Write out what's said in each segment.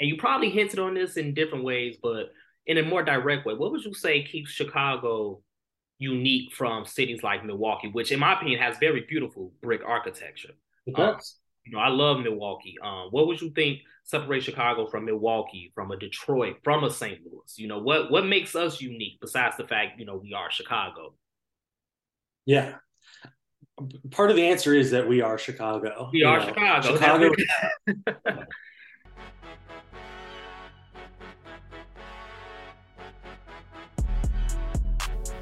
and you probably hinted on this in different ways, but in a more direct way, what would you say keeps Chicago unique from cities like Milwaukee, which in my opinion has very beautiful brick architecture? Um, you know, I love Milwaukee. Um, what would you think separates Chicago from Milwaukee, from a Detroit, from a St. Louis? You know, what what makes us unique besides the fact, you know, we are Chicago? Yeah. Part of the answer is that we are Chicago. We are know, Chicago. Chicago.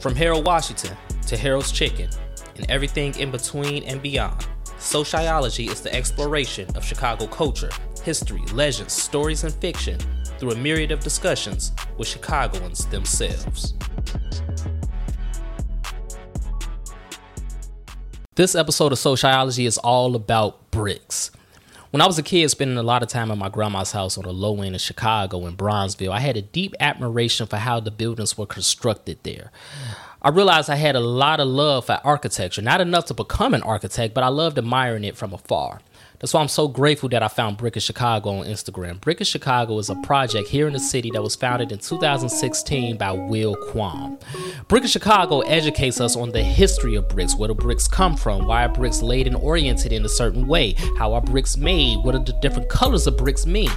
From Harold Washington to Harold's Chicken and everything in between and beyond. Sociology is the exploration of Chicago culture, history, legends, stories, and fiction through a myriad of discussions with Chicagoans themselves. This episode of Sociology is all about bricks. When I was a kid, spending a lot of time at my grandma's house on the low end of Chicago in Bronzeville, I had a deep admiration for how the buildings were constructed there. I realized I had a lot of love for architecture, not enough to become an architect, but I loved admiring it from afar. That's why I'm so grateful that I found Brick of Chicago on Instagram. Brick of Chicago is a project here in the city that was founded in 2016 by Will Quam. Brick of Chicago educates us on the history of bricks, where the bricks come from, why are bricks laid and oriented in a certain way, how are bricks made, what are the different colors of bricks mean.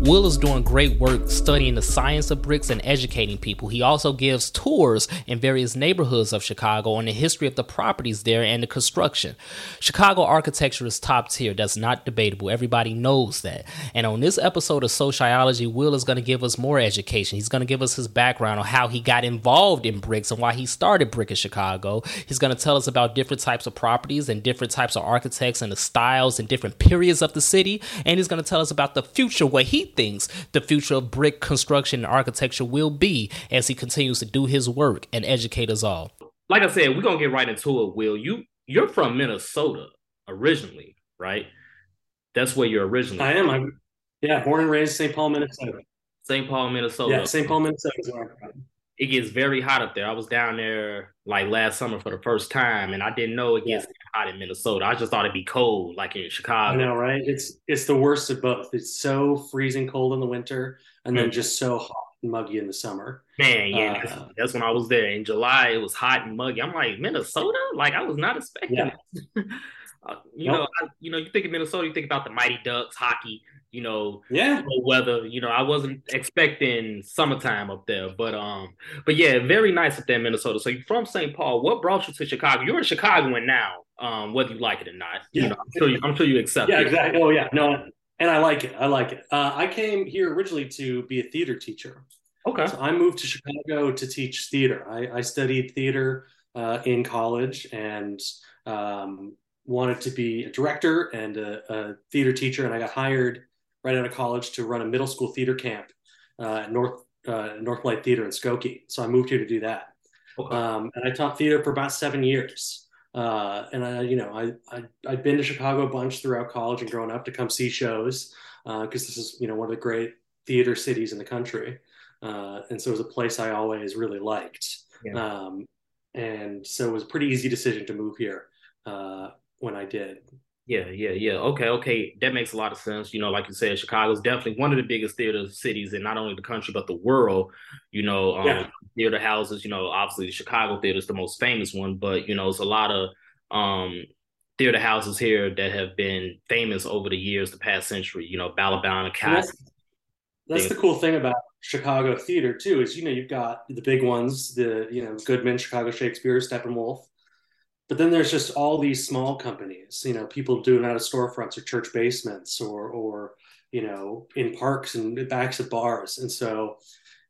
Will is doing great work studying the science of bricks and educating people. He also gives tours in various neighborhoods of Chicago on the history of the properties there and the construction. Chicago architecture is top tier. That's not debatable. Everybody knows that. And on this episode of Sociology, Will is going to give us more education. He's going to give us his background on how he got involved in bricks and why he started Brick in Chicago. He's going to tell us about different types of properties and different types of architects and the styles and different periods of the city. And he's going to tell us about the future, what he thinks the future of brick construction and architecture will be as he continues to do his work and educate us all. Like I said, we're gonna get right into it, Will. You you're from Minnesota originally, right? That's where you're originally. I am. I'm yeah, born and raised St. Paul, Minnesota. St. Paul, Minnesota. Yeah, St. Paul, Minnesota is where I'm from. It gets very hot up there. I was down there like last summer for the first time, and I didn't know it gets yeah. hot in Minnesota. I just thought it'd be cold, like in Chicago. I know, right? It's it's the worst of both. It's so freezing cold in the winter, and mm-hmm. then just so hot and muggy in the summer. Man, yeah, uh, that's, that's, when I was there in July. It was hot and muggy. I'm like Minnesota, like I was not expecting. Yeah. Uh, you nope. know, I, you know, you think of Minnesota, you think about the Mighty Ducks, hockey. You know, yeah, weather. You know, I wasn't expecting summertime up there, but um, but yeah, very nice up there in Minnesota. So you're from St. Paul. What brought you to Chicago? You're a Chicagoan now, um, whether you like it or not. Yeah. You know, I'm sure you, I'm sure you accept. Yeah, it. exactly. Oh yeah, no, and I like it. I like it. Uh, I came here originally to be a theater teacher. Okay. So I moved to Chicago to teach theater. I, I studied theater uh, in college and um, wanted to be a director and a, a, theater teacher, and I got hired right out of college to run a middle school theater camp uh, at North uh, Northlight Theater in Skokie. So I moved here to do that, okay. um, and I taught theater for about seven years. Uh, and I, you know, I, I I'd been to Chicago a bunch throughout college and growing up to come see shows because uh, this is you know one of the great theater cities in the country, uh, and so it was a place I always really liked. Yeah. Um, and so it was a pretty easy decision to move here. Uh, when I did. Yeah, yeah, yeah. Okay, okay. That makes a lot of sense. You know, like you said, Chicago's definitely one of the biggest theater cities in not only the country but the world. You know, um, yeah. theater houses. You know, obviously the Chicago theater is the most famous one, but you know, it's a lot of um, theater houses here that have been famous over the years, the past century. You know, Bala Cat. That's, that's the cool thing about Chicago theater too. Is you know you've got the big ones, the you know Goodman, Chicago Shakespeare, Steppenwolf but then there's just all these small companies, you know, people doing out of storefronts or church basements or, or you know, in parks and backs of bars. And so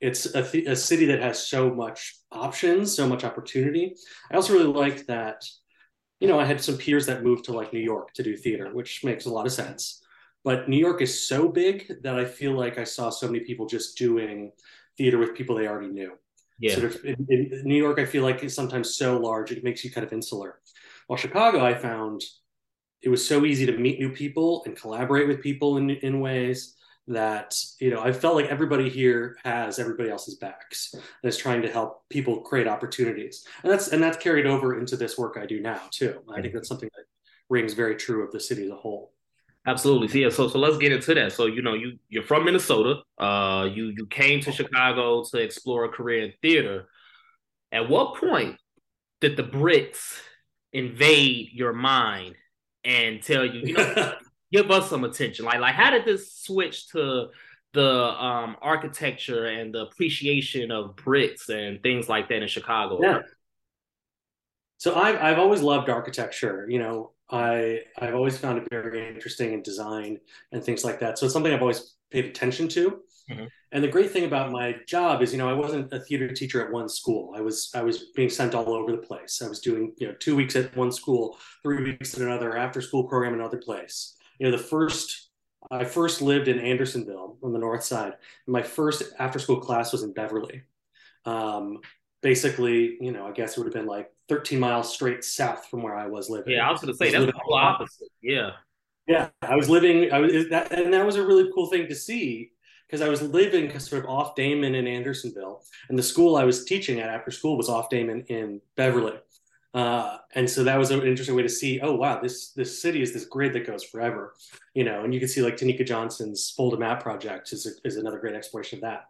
it's a, th- a city that has so much options, so much opportunity. I also really liked that, you know, I had some peers that moved to like New York to do theater, which makes a lot of sense. But New York is so big that I feel like I saw so many people just doing theater with people they already knew. Yeah. Sort of in, in New York, I feel like is sometimes so large it makes you kind of insular. While Chicago, I found it was so easy to meet new people and collaborate with people in in ways that you know I felt like everybody here has everybody else's backs and is trying to help people create opportunities, and that's and that's carried over into this work I do now too. I think that's something that rings very true of the city as a whole. Absolutely. So, yeah. So, so let's get into that. So, you know, you you're from Minnesota. Uh, you you came to Chicago to explore a career in theater. At what point did the bricks invade your mind and tell you, you know, give us some attention? Like, like how did this switch to the um, architecture and the appreciation of bricks and things like that in Chicago? Yeah. So I've I've always loved architecture. You know, I I've always found it very interesting in design and things like that. So it's something I've always paid attention to. Mm-hmm. And the great thing about my job is, you know, I wasn't a theater teacher at one school. I was I was being sent all over the place. I was doing, you know, two weeks at one school, three weeks at another, after school program another place. You know, the first I first lived in Andersonville on the north side. My first after school class was in Beverly. Um, basically, you know, I guess it would have been like 13 miles straight south from where I was living. Yeah, I was going to say that's the whole opposite. Yeah. Yeah, I was living. I was that, and that was a really cool thing to see because I was living sort of off Damen in Andersonville, and the school I was teaching at after school was off Damen in Beverly. Uh, and so that was an interesting way to see. Oh wow, this this city is this grid that goes forever, you know. And you can see like Tonika Johnson's Folded Map project is a, is another great exploration of that.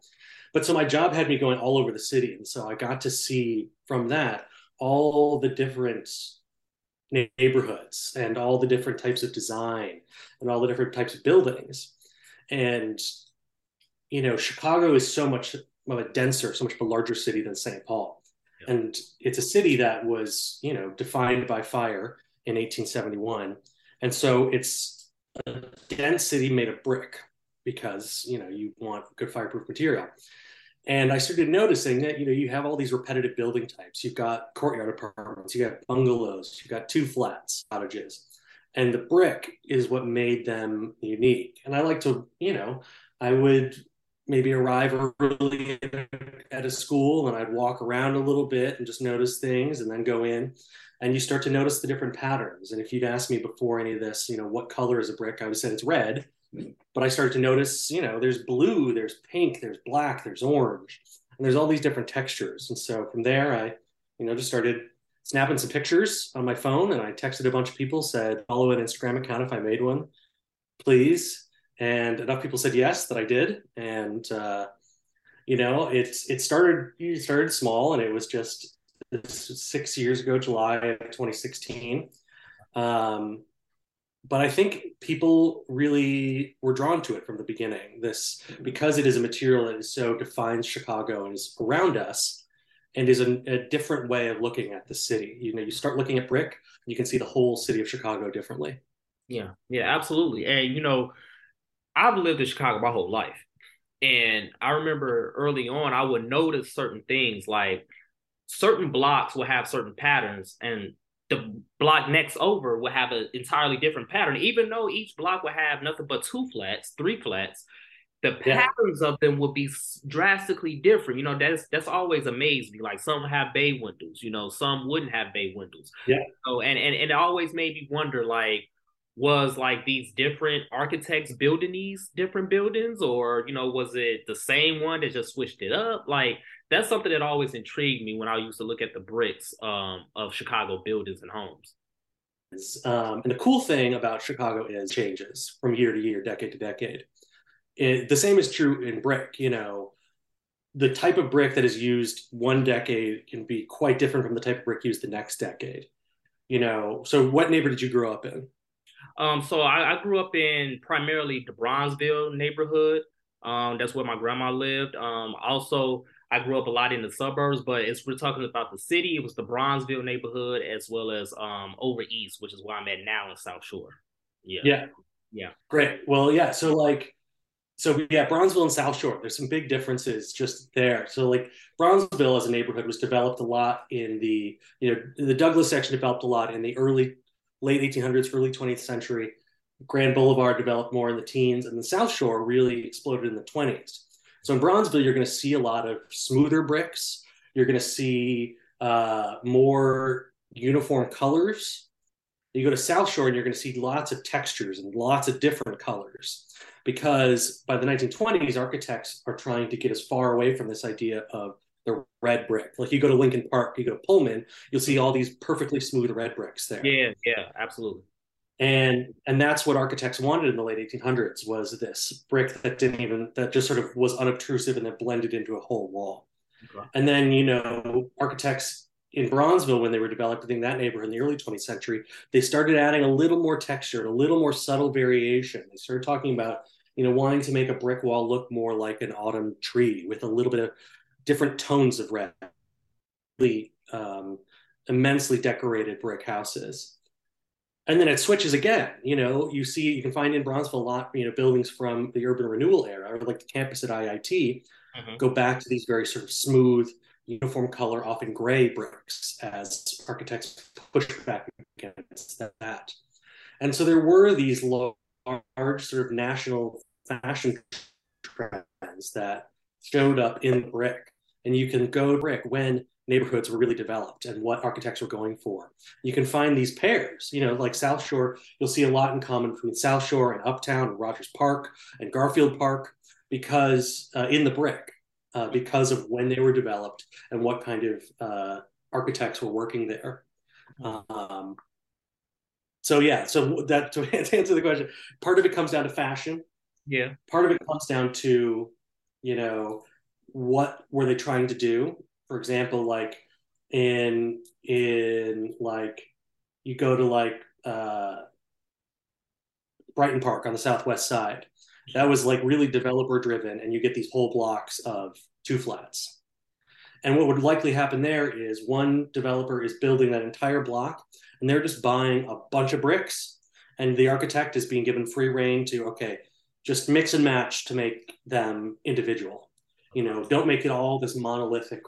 But so my job had me going all over the city. And so I got to see from that all the different neighborhoods and all the different types of design and all the different types of buildings. And, you know, Chicago is so much of a denser, so much of a larger city than St. Paul. Yeah. And it's a city that was, you know, defined by fire in 1871. And so it's a dense city made of brick because, you know, you want good fireproof material. And I started noticing that, you know, you have all these repetitive building types. You've got courtyard apartments, you got bungalows, you've got two flats, cottages. And the brick is what made them unique. And I like to, you know, I would maybe arrive early at a school and I'd walk around a little bit and just notice things and then go in and you start to notice the different patterns. And if you'd asked me before any of this, you know, what color is a brick, I would say it's red but I started to notice, you know, there's blue, there's pink, there's black, there's orange, and there's all these different textures. And so from there, I, you know, just started snapping some pictures on my phone, and I texted a bunch of people, said follow an Instagram account if I made one, please. And enough people said yes that I did, and uh, you know, it's it started it started small, and it was just six years ago, July of 2016. Um, but I think people really were drawn to it from the beginning. This mm-hmm. because it is a material that is so defines Chicago and is around us, and is a, a, different way of looking at the city. You know, you start looking at brick, you can see the whole city of Chicago differently. Yeah, yeah, absolutely. And you know, I've lived in Chicago my whole life, and I remember early on I would notice certain things like certain blocks will have certain patterns and the block next over will have an entirely different pattern, even though each block will have nothing but two flats, three flats. The patterns of them will be drastically different. You know, that's that's always amazed me. Like some have bay windows, you know, some wouldn't have bay windows. Yeah. So and and, and it always made me wonder, like, was like these different architects building these different buildings, or you know, was it the same one that just switched it up? Like that's something that always intrigued me when I used to look at the bricks um, of Chicago buildings and homes. Um, and the cool thing about Chicago is changes from year to year, decade to decade. It, the same is true in brick. You know, the type of brick that is used one decade can be quite different from the type of brick used the next decade. You know, so what neighborhood did you grow up in? Um, so I, I grew up in primarily the Bronzeville neighborhood. Um, that's where my grandma lived. Um, also, I grew up a lot in the suburbs, but as we're talking about the city, it was the Bronzeville neighborhood as well as um, over east, which is where I'm at now in South Shore. Yeah. Yeah. Yeah. Great. Well, yeah. So like, so yeah, Bronzeville and South Shore, there's some big differences just there. So like Bronzeville as a neighborhood was developed a lot in the, you know, the Douglas section developed a lot in the early, late 1800s, early 20th century. Grand Boulevard developed more in the teens, and the South Shore really exploded in the 20s. So in Bronzeville, you're going to see a lot of smoother bricks. You're going to see uh, more uniform colors. You go to South Shore and you're going to see lots of textures and lots of different colors because by the 1920s, architects are trying to get as far away from this idea of the red brick. Like you go to Lincoln Park, you go to Pullman, you'll see all these perfectly smooth red bricks there. Yeah, yeah, absolutely. and and that's what architects wanted in the late 1800s was this brick that didn't even that just sort of was unobtrusive and then blended into a whole wall okay. and then you know architects in bronzeville when they were developing that neighborhood in the early 20th century they started adding a little more texture and a little more subtle variation they started talking about you know wanting to make a brick wall look more like an autumn tree with a little bit of different tones of red um, immensely decorated brick houses and then it switches again. You know, you see, you can find in Bronzeville a lot, you know, buildings from the urban renewal era, or like the campus at IIT, mm-hmm. go back to these very sort of smooth, uniform color, often gray bricks as architects push back against that. And so there were these large sort of national fashion trends that showed up in brick. And you can go brick when neighborhoods were really developed and what architects were going for. You can find these pairs, you know, like South Shore, you'll see a lot in common between South Shore and Uptown and Rogers Park and Garfield Park because uh, in the brick, uh, because of when they were developed and what kind of uh, architects were working there. Um, so yeah, so that to answer the question, part of it comes down to fashion. Yeah. Part of it comes down to, you know, what were they trying to do for example, like in in like you go to like uh, Brighton Park on the southwest side. That was like really developer driven, and you get these whole blocks of two flats. And what would likely happen there is one developer is building that entire block, and they're just buying a bunch of bricks, and the architect is being given free reign to okay, just mix and match to make them individual. You know, don't make it all this monolithic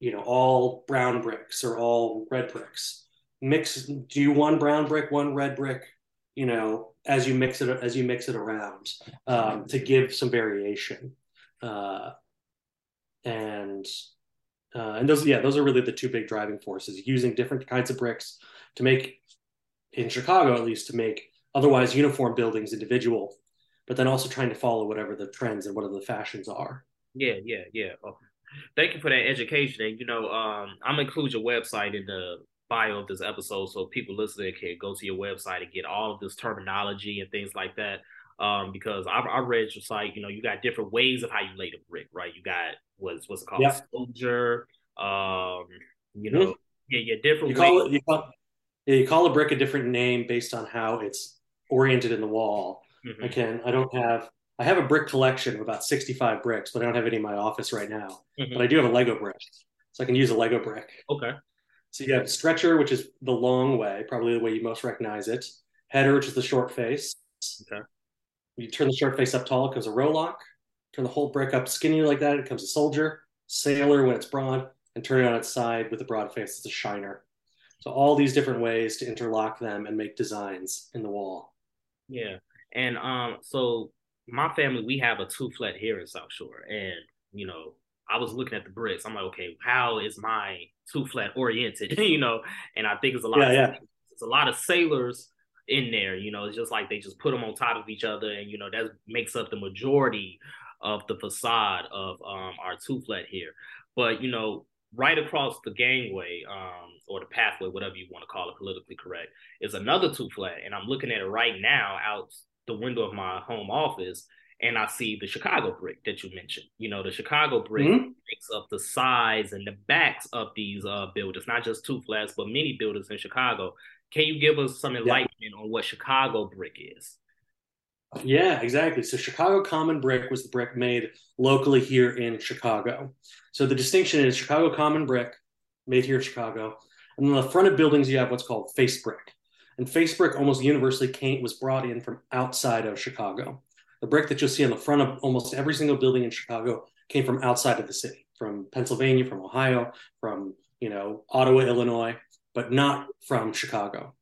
you know all brown bricks or all red bricks. Mix do one brown brick one red brick you know as you mix it as you mix it around um, to give some variation. Uh, and uh, and those yeah those are really the two big driving forces using different kinds of bricks to make in chicago at least to make otherwise uniform buildings individual but then also trying to follow whatever the trends and whatever the fashions are yeah yeah yeah okay thank you for that education. And you know, um, I'm gonna include your website in the bio of this episode so people listening can go to your website and get all of this terminology and things like that. Um, because I, I read your site, you know, you got different ways of how you lay the brick, right? You got what's what's it called yeah. soldier, um, you know, mm-hmm. yeah, yeah, different. You call it, you call, yeah, you call a brick a different name based on how it's oriented in the wall. Mm-hmm. I can, I don't have I have a brick collection of about 65 bricks, but I don't have any in my office right now. Mm-hmm. But I do have a Lego brick, so I can use a Lego brick. Okay. So you have stretcher, which is the long way, probably the way you most recognize it. Header, which is the short face. Okay. You turn the short face up tall, it comes a rowlock. Turn the whole brick up skinny like that, it comes a soldier. Sailor when it's broad, and turn it on its side with a broad face, it's a shiner. So all these different ways to interlock them and make designs in the wall. Yeah. And um, so my family, we have a two flat here in South Shore. And, you know, I was looking at the bricks. I'm like, okay, how is my two flat oriented? you know, and I think it's a lot yeah, of yeah. it's a lot of sailors in there, you know, it's just like they just put them on top of each other and you know that makes up the majority of the facade of um, our two flat here. But you know, right across the gangway um, or the pathway, whatever you want to call it, politically correct, is another two flat, and I'm looking at it right now out the window of my home office and I see the Chicago brick that you mentioned. You know, the Chicago brick mm-hmm. makes up the size and the backs of these uh, buildings, not just two flats, but many buildings in Chicago. Can you give us some enlightenment yeah. on what Chicago brick is? Yeah, exactly. So Chicago Common Brick was the brick made locally here in Chicago. So the distinction is Chicago Common Brick made here in Chicago. And on the front of buildings, you have what's called face brick. And face brick almost universally came, was brought in from outside of Chicago. The brick that you'll see on the front of almost every single building in Chicago came from outside of the city, from Pennsylvania, from Ohio, from you know Ottawa, Illinois, but not from Chicago.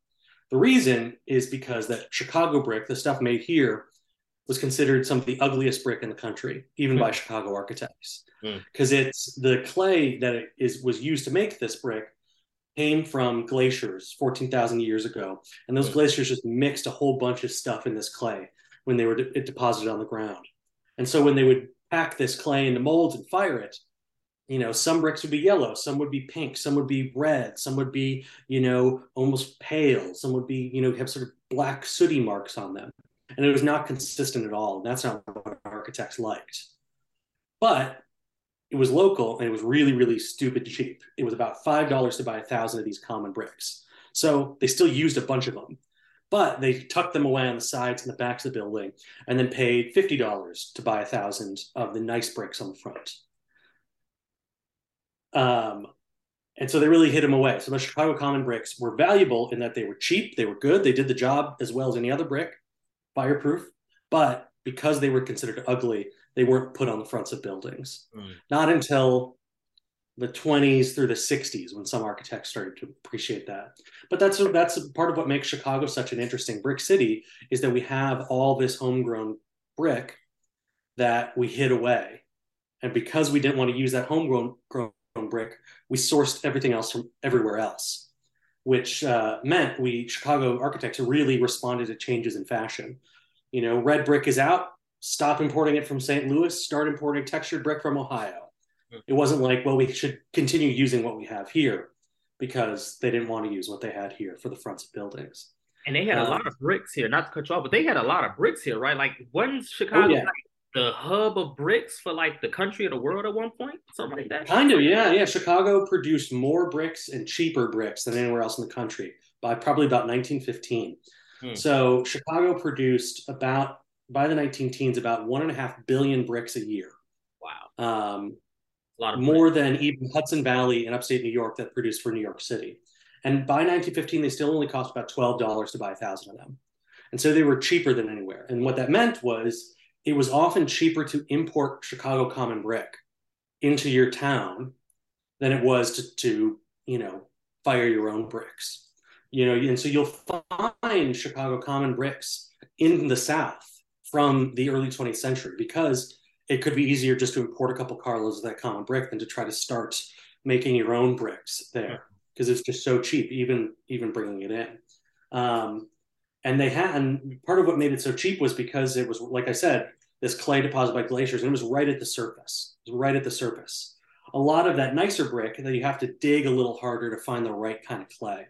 The reason is because that Chicago brick, the stuff made here, was considered some of the ugliest brick in the country, even mm. by Chicago architects, because mm. it's the clay that is was used to make this brick came from glaciers 14,000 years ago. And those glaciers just mixed a whole bunch of stuff in this clay when they were de- deposited on the ground. And so when they would pack this clay into molds and fire it, you know, some bricks would be yellow, some would be pink, some would be red, some would be, you know, almost pale, some would be, you know, have sort of black sooty marks on them. And it was not consistent at all. And that's not what architects liked. But it was local and it was really, really stupid cheap. It was about $5 to buy a thousand of these common bricks. So they still used a bunch of them, but they tucked them away on the sides and the backs of the building and then paid $50 to buy a thousand of the nice bricks on the front. Um, and so they really hid them away. So the Chicago Common bricks were valuable in that they were cheap, they were good, they did the job as well as any other brick, fireproof. But because they were considered ugly, they weren't put on the fronts of buildings. Mm. Not until the 20s through the 60s when some architects started to appreciate that. But that's that's part of what makes Chicago such an interesting brick city is that we have all this homegrown brick that we hid away. And because we didn't want to use that homegrown brick, we sourced everything else from everywhere else, which uh, meant we Chicago architects really responded to changes in fashion. You know, red brick is out. Stop importing it from St. Louis. Start importing textured brick from Ohio. Hmm. It wasn't like, well, we should continue using what we have here because they didn't want to use what they had here for the fronts of buildings. And they had um, a lot of bricks here. Not to cut you off, but they had a lot of bricks here, right? Like, wasn't Chicago oh, yeah. like the hub of bricks for like the country or the world at one point, something like that. Kind of, yeah, yeah. Chicago produced more bricks and cheaper bricks than anywhere else in the country by probably about 1915. Hmm. So Chicago produced about by the 19 teens about one and a half billion bricks a year. Wow. Um, a lot more than even Hudson Valley in upstate New York that produced for New York City. And by 1915, they still only cost about $12 to buy a thousand of them. And so they were cheaper than anywhere. And what that meant was it was often cheaper to import Chicago common brick into your town than it was to, to you know, fire your own bricks. You know, and so you'll find Chicago common bricks in the South from the early 20th century because it could be easier just to import a couple carloads of that common brick than to try to start making your own bricks there because it's just so cheap, even even bringing it in. Um, and they had and part of what made it so cheap was because it was like i said this clay deposit by glaciers and it was right at the surface it was right at the surface a lot of that nicer brick that you have to dig a little harder to find the right kind of clay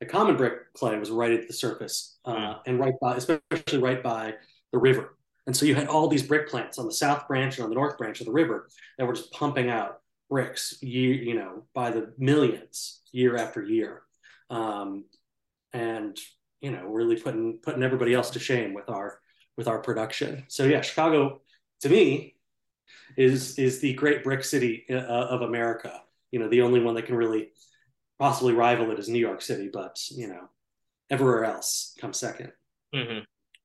the common brick clay was right at the surface uh, mm. and right by especially right by the river and so you had all these brick plants on the south branch and on the north branch of the river that were just pumping out bricks you, you know by the millions year after year um, and you know, really putting putting everybody else to shame with our with our production. So yeah, Chicago to me is is the great brick city uh, of America. You know, the only one that can really possibly rival it is New York City, but you know, everywhere else comes 2nd mm-hmm.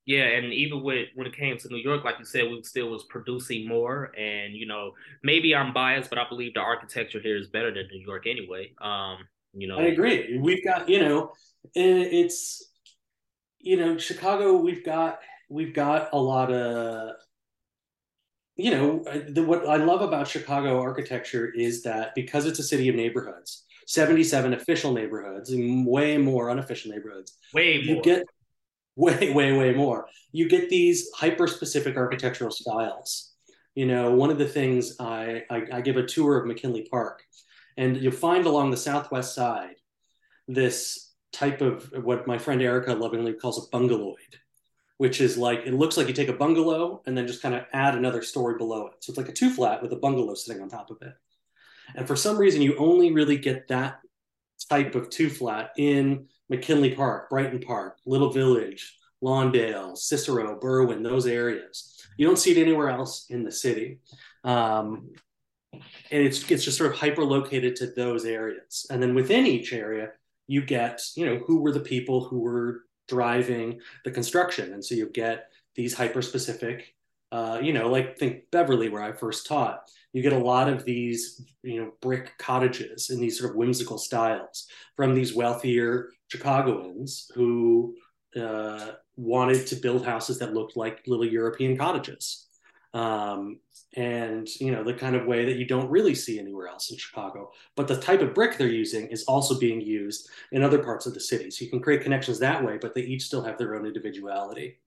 Yeah, and even with when it came to New York, like you said, we still was producing more. And you know, maybe I'm biased, but I believe the architecture here is better than New York anyway. Um, you know, I agree. We've got you know, it's you know, Chicago, we've got we've got a lot of you know the, what I love about Chicago architecture is that because it's a city of neighborhoods, seventy-seven official neighborhoods and way more unofficial neighborhoods. Way more. You get way, way, way more. You get these hyper-specific architectural styles. You know, one of the things I, I, I give a tour of McKinley Park, and you'll find along the southwest side this type of what my friend Erica lovingly calls a bungalowoid, which is like it looks like you take a bungalow and then just kind of add another story below it. So it's like a two flat with a bungalow sitting on top of it. And for some reason, you only really get that type of two flat in McKinley Park, Brighton Park, Little Village, Lawndale, Cicero, Berwyn, those areas. You don't see it anywhere else in the city. Um, and it's, it's just sort of hyper located to those areas. And then within each area, you get, you know, who were the people who were driving the construction. And so you get these hyper specific, uh, you know, like think Beverly, where I first taught. You get a lot of these, you know, brick cottages in these sort of whimsical styles from these wealthier Chicagoans who uh, wanted to build houses that looked like little European cottages. Um, and you know the kind of way that you don't really see anywhere else in Chicago. But the type of brick they're using is also being used in other parts of the city, so you can create connections that way. But they each still have their own individuality.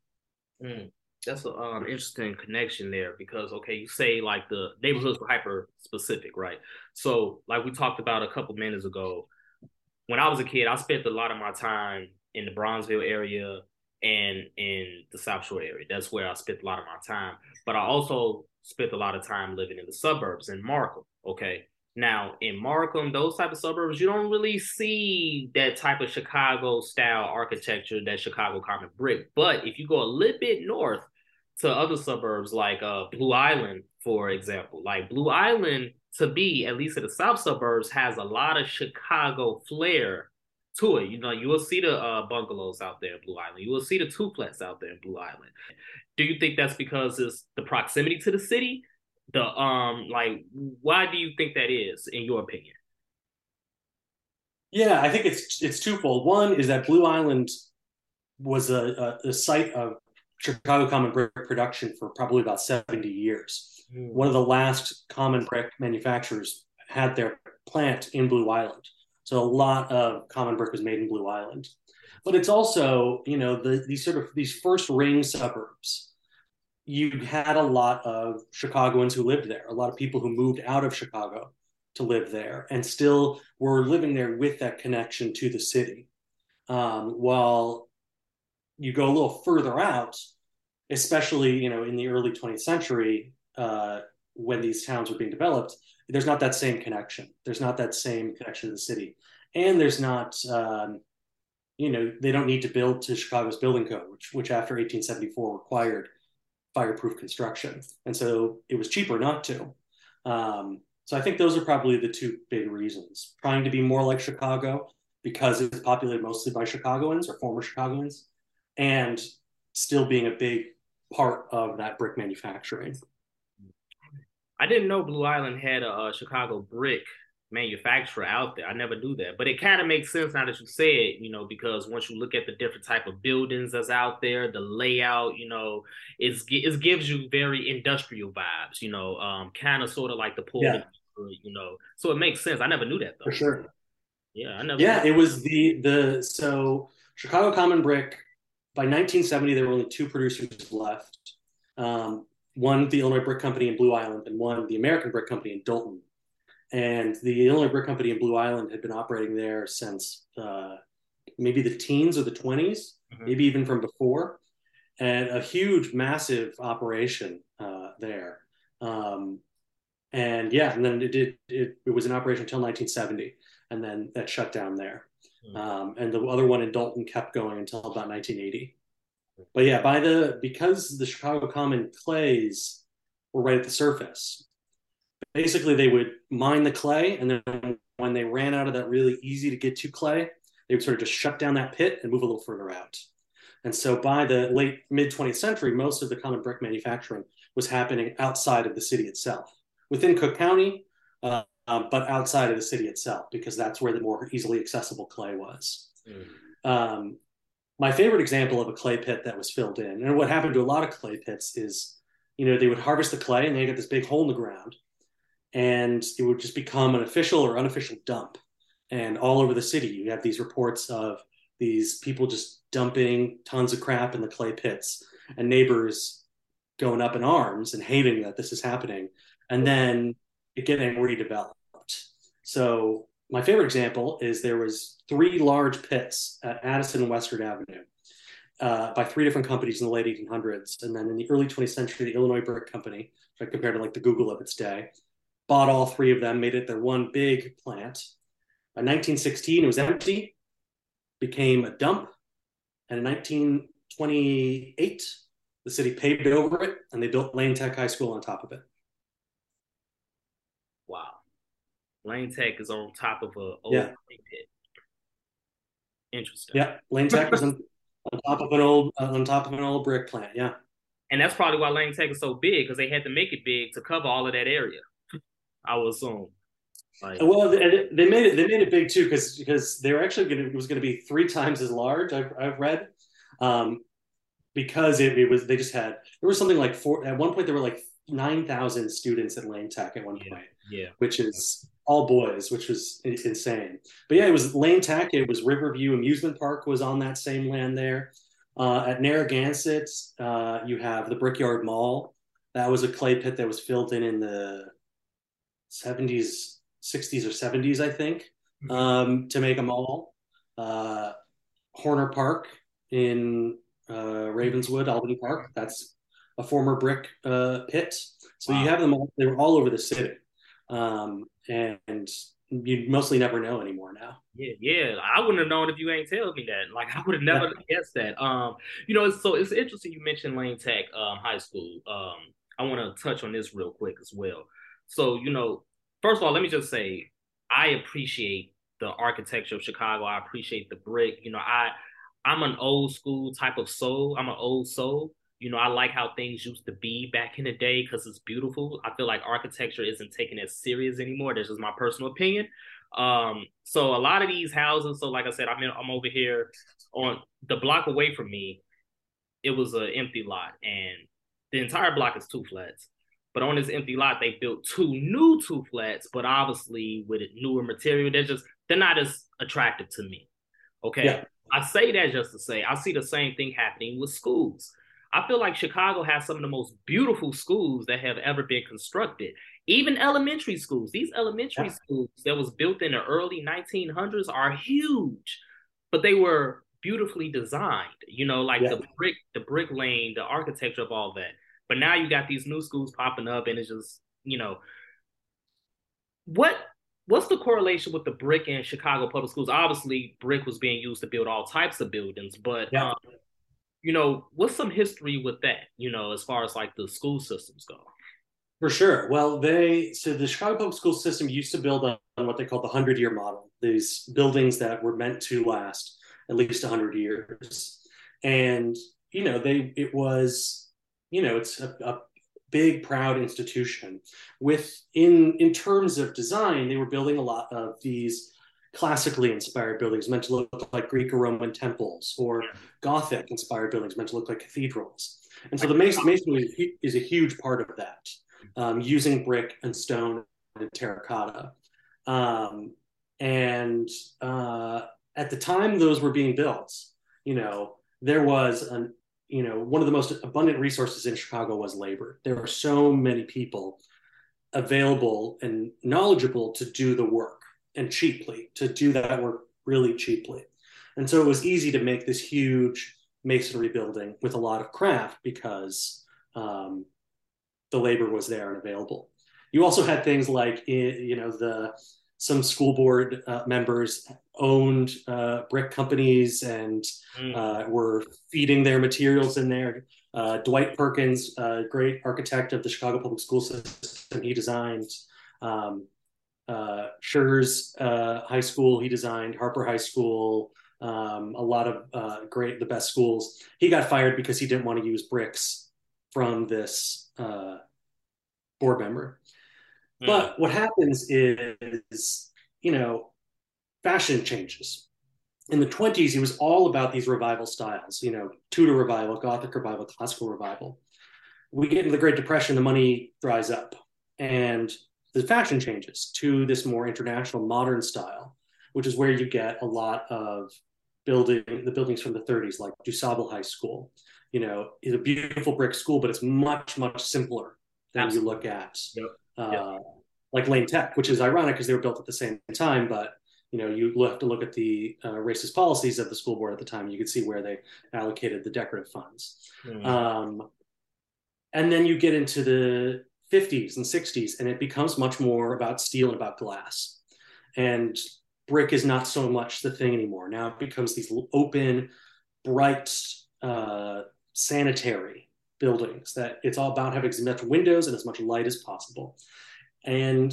Mm, that's an um, interesting connection there because okay, you say like the neighborhoods were hyper specific, right? So like we talked about a couple minutes ago, when I was a kid, I spent a lot of my time in the Bronzeville area and in the South Shore area. That's where I spent a lot of my time. But I also spent a lot of time living in the suburbs in Markham. Okay. Now in Markham, those type of suburbs, you don't really see that type of Chicago style architecture, that Chicago common brick. But if you go a little bit north to other suburbs like uh, Blue Island, for example, like Blue Island to be at least in the south suburbs has a lot of Chicago flair to it. You know, you will see the uh, bungalows out there in Blue Island. You will see the twoplex out there in Blue Island. Do you think that's because it's the proximity to the city? The um, like, why do you think that is, in your opinion? Yeah, I think it's it's twofold. One is that Blue Island was a, a, a site of Chicago Common Brick production for probably about seventy years. Mm. One of the last common brick manufacturers had their plant in Blue Island. So a lot of common brick was made in Blue Island. But it's also, you know, the these sort of these first ring suburbs. You had a lot of Chicagoans who lived there, a lot of people who moved out of Chicago to live there and still were living there with that connection to the city. Um, while you go a little further out, especially you know in the early 20th century, uh, when these towns were being developed, there's not that same connection. There's not that same connection to the city, and there's not, um, you know, they don't need to build to Chicago's building code, which which after 1874 required fireproof construction, and so it was cheaper not to. Um, so I think those are probably the two big reasons: trying to be more like Chicago because it's populated mostly by Chicagoans or former Chicagoans, and still being a big part of that brick manufacturing. I didn't know Blue Island had a, a, Chicago brick manufacturer out there. I never knew that, but it kind of makes sense now that you say it. You know, because once you look at the different type of buildings that's out there, the layout, you know, it's it gives you very industrial vibes. You know, um, kind of sort of like the pool. Yeah. You know, so it makes sense. I never knew that though. For sure. Yeah, I never. Yeah, it was the the so Chicago Common Brick. By 1970, there were only two producers left. Um, one the Illinois Brick Company in Blue Island and one the American Brick Company in Dolton. And the Illinois Brick Company in Blue Island had been operating there since uh, maybe the teens or the 20s, mm-hmm. maybe even from before, and a huge, massive operation uh, there. Um, and yeah, and then it did. It, it was in operation until 1970, and then that shut down there. Mm-hmm. Um, and the other one in Dolton kept going until about 1980. But yeah, by the because the Chicago Common clays were right at the surface, basically they would mine the clay, and then when they ran out of that really easy to get to clay, they would sort of just shut down that pit and move a little further out. And so by the late mid 20th century, most of the common brick manufacturing was happening outside of the city itself, within Cook County, uh, uh, but outside of the city itself, because that's where the more easily accessible clay was. Mm. Um, my favorite example of a clay pit that was filled in, and what happened to a lot of clay pits is, you know, they would harvest the clay and they get this big hole in the ground, and it would just become an official or unofficial dump. And all over the city, you have these reports of these people just dumping tons of crap in the clay pits, and neighbors going up in arms and hating that this is happening, and then it getting redeveloped. So my favorite example is there was three large pits at Addison and Western Avenue uh, by three different companies in the late 1800s. And then in the early 20th century, the Illinois Brick Company, compared to like the Google of its day, bought all three of them, made it their one big plant. In 1916, it was empty, became a dump. And in 1928, the city paved over it and they built Lane Tech High School on top of it. Wow. Lane Tech is on top of a old yeah. pit. Interesting. Yeah, Lane Tech is on, on, top of an old uh, on top of an old brick plant. Yeah, and that's probably why Lane Tech is so big because they had to make it big to cover all of that area. I would assume. Like, well, they, they made it. They made it big too because because they were actually going to it was going to be three times as large. I've, I've read, um, because it, it was they just had there was something like four at one point there were like nine thousand students at Lane Tech at one yeah, point. Yeah, which is all boys, which was insane. But yeah, it was Lane Tech. It was Riverview Amusement Park was on that same land there. Uh, at Narragansett, uh, you have the Brickyard Mall. That was a clay pit that was filled in in the 70s, 60s or 70s, I think, mm-hmm. um, to make a mall. Uh, Horner Park in uh, Ravenswood, Albany Park. That's a former brick uh, pit. So wow. you have them all, they were all over the city. Um, and, and you mostly never know anymore now. Yeah, yeah. I wouldn't have known if you ain't tell me that. Like I would have never guessed that. Um, you know, so it's interesting you mentioned Lane Tech um, High School. Um, I want to touch on this real quick as well. So, you know, first of all, let me just say I appreciate the architecture of Chicago. I appreciate the brick. You know, I I'm an old school type of soul. I'm an old soul. You know, I like how things used to be back in the day because it's beautiful. I feel like architecture isn't taken as serious anymore. That's just my personal opinion. Um, so a lot of these houses, so like I said, I'm in, I'm over here on the block away from me. It was an empty lot, and the entire block is two flats. But on this empty lot, they built two new two flats, but obviously with newer material, they're just they're not as attractive to me. Okay. Yeah. I say that just to say I see the same thing happening with schools. I feel like Chicago has some of the most beautiful schools that have ever been constructed. Even elementary schools, these elementary yeah. schools that was built in the early 1900s are huge, but they were beautifully designed. You know, like yeah. the brick, the brick lane, the architecture of all that. But now you got these new schools popping up, and it's just you know, what what's the correlation with the brick and Chicago public schools? Obviously, brick was being used to build all types of buildings, but yeah. um, you know, what's some history with that? You know, as far as like the school systems go. For sure. Well, they so the Chicago public school system used to build on what they call the hundred year model. These buildings that were meant to last at least hundred years, and you know they it was you know it's a, a big proud institution with in in terms of design they were building a lot of these classically inspired buildings meant to look like Greek or Roman temples, or Gothic inspired buildings meant to look like cathedrals. And so the masonry is a huge part of that, um, using brick and stone and terracotta. Um, and uh, at the time those were being built, you know, there was an, you know, one of the most abundant resources in Chicago was labor. There were so many people available and knowledgeable to do the work and cheaply to do that work really cheaply. And so it was easy to make this huge masonry building with a lot of craft because um, the labor was there and available. You also had things like, you know, the some school board uh, members owned uh, brick companies and mm. uh, were feeding their materials in there. Uh, Dwight Perkins, great architect of the Chicago public school system, he designed um, uh, Schurz uh, High School. He designed Harper High School. Um, a lot of uh, great, the best schools. He got fired because he didn't want to use bricks from this uh, board member. Mm. But what happens is, you know, fashion changes. In the 20s, it was all about these revival styles, you know, Tudor revival, Gothic revival, classical revival. We get into the Great Depression, the money dries up. And the fashion changes to this more international modern style, which is where you get a lot of building the buildings from the 30s, like DuSable High School. You know, is a beautiful brick school, but it's much much simpler than Absolutely. you look at yep. Uh, yep. like Lane Tech, which is ironic because they were built at the same time, but you know, you have to look at the uh, racist policies of the school board at the time. You could see where they allocated the decorative funds. Mm. Um, and then you get into the 50s and 60s, and it becomes much more about steel and about glass. And brick is not so much the thing anymore. Now it becomes these open, bright, uh, sanitary buildings that it's all about having as much windows and as much light as possible. And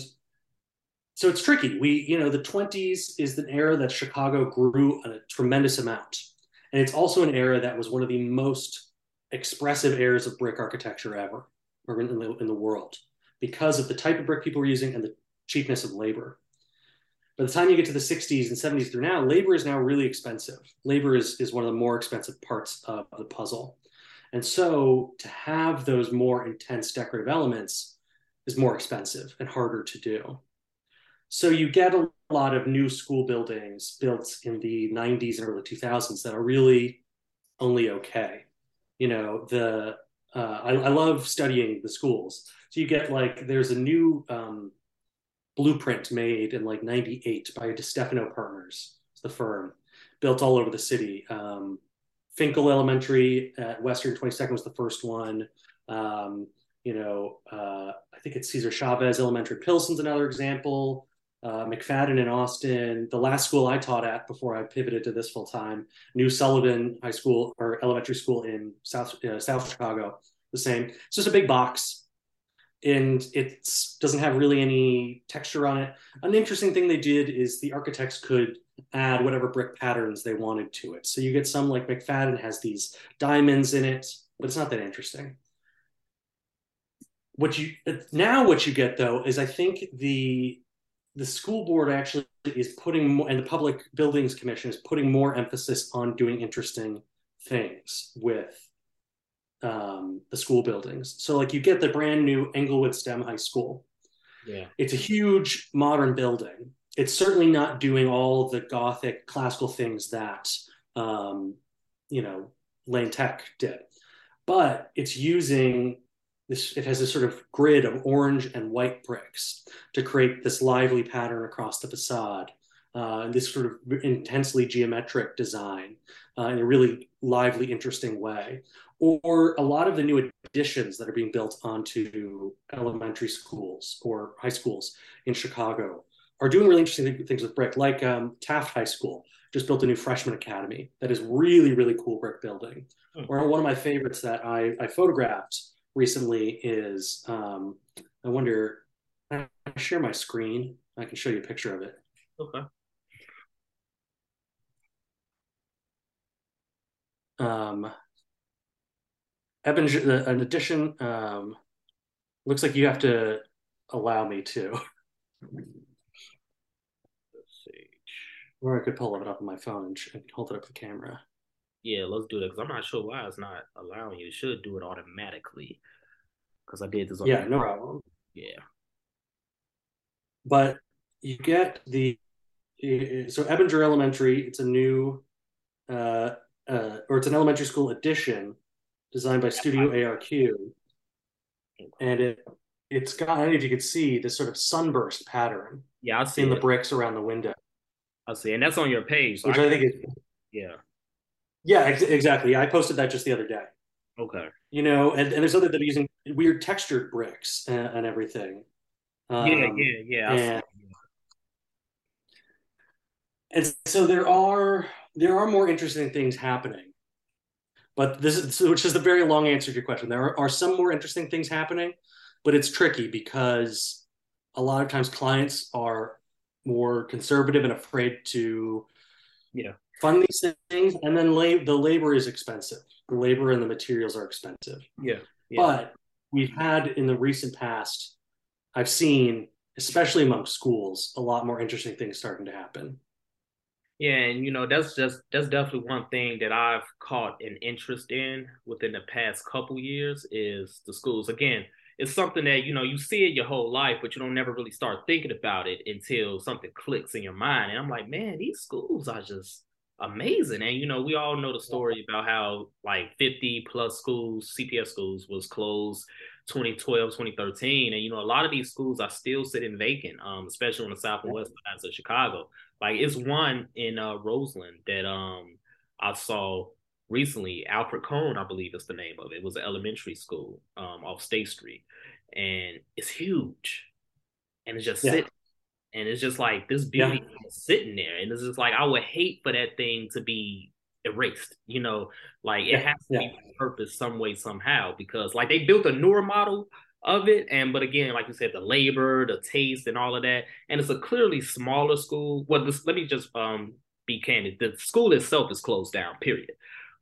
so it's tricky. We, you know, the 20s is an era that Chicago grew a tremendous amount. And it's also an era that was one of the most expressive eras of brick architecture ever or in the, in the world because of the type of brick people were using and the cheapness of labor. By the time you get to the 60s and 70s through now, labor is now really expensive. Labor is, is one of the more expensive parts of the puzzle. And so to have those more intense decorative elements is more expensive and harder to do. So you get a lot of new school buildings built in the 90s and early 2000s that are really only okay. You know, the uh, I, I, love studying the schools. So you get like there's a new um, blueprint made in like '98 by De Stefano Partners, the firm, built all over the city. Um, Finkl Elementary at Western 22nd was the first one. Um, you know, uh, I think it's Cesar Chavez Elementary. Pilsen's another example. Uh, McFadden in Austin. The last school I taught at before I pivoted to this full time, New Sullivan High School or elementary school in South uh, South Chicago. The same. It's just a big box, and it doesn't have really any texture on it. An interesting thing they did is the architects could add whatever brick patterns they wanted to it. So you get some like McFadden has these diamonds in it, but it's not that interesting. What you now what you get though is I think the the school board actually is putting more, and the public buildings commission is putting more emphasis on doing interesting things with um, the school buildings. So like you get the brand new Englewood STEM High School. Yeah, it's a huge modern building. It's certainly not doing all the Gothic classical things that um, you know Lane Tech did, but it's using this it has this sort of grid of orange and white bricks to create this lively pattern across the facade uh, this sort of intensely geometric design uh, in a really lively interesting way. Or a lot of the new additions that are being built onto elementary schools or high schools in chicago are doing really interesting things with brick like um, taft high school just built a new freshman academy that is really really cool brick building hmm. or one of my favorites that i, I photographed recently is um, I wonder, I share my screen. I can show you a picture of it. Okay. Um, Ebinger, an addition, um, looks like you have to allow me to. Or I could pull it up on my phone and, and hold it up to the camera. Yeah, let's do that because I'm not sure why it's not allowing you. It should do it automatically because I did this. On yeah, no problem. Yeah, but you get the so Ebinger Elementary. It's a new, uh, uh, or it's an elementary school addition designed by Studio ARQ, and it it's got. I don't know if you could see this sort of sunburst pattern. Yeah, I see in it. the bricks around the window. I see, and that's on your page, so which I, I think is yeah. Yeah, ex- exactly. I posted that just the other day. Okay. You know, and, and there's other that are using weird textured bricks and, and everything. Um, yeah, yeah, yeah. And, and so there are there are more interesting things happening. But this is which is the very long answer to your question. There are, are some more interesting things happening, but it's tricky because a lot of times clients are more conservative and afraid to yeah fund these things, and then lab- the labor is expensive. The labor and the materials are expensive. Yeah. yeah. But we've had in the recent past, I've seen, especially among schools, a lot more interesting things starting to happen. Yeah, and you know that's just that's definitely one thing that I've caught an interest in within the past couple years is the schools. Again, it's something that you know you see it your whole life, but you don't never really start thinking about it until something clicks in your mind. And I'm like, man, these schools are just amazing. And you know, we all know the story about how like 50 plus schools, CPS schools, was closed 2012, 2013. And you know, a lot of these schools are still sitting vacant, um, especially on the south and west sides of Chicago. Like it's one in uh, Roseland that um I saw recently. Alfred Kohn, I believe is the name of it. it was an elementary school um off State Street. And it's huge. And it's just yeah. sitting and it's just like this beauty yeah. sitting there, and it's just like I would hate for that thing to be erased. You know, like it yeah. has to be purpose some way somehow because like they built a newer model of it, and but again, like you said, the labor, the taste, and all of that, and it's a clearly smaller school. Well, this, let me just um be candid: the school itself is closed down. Period.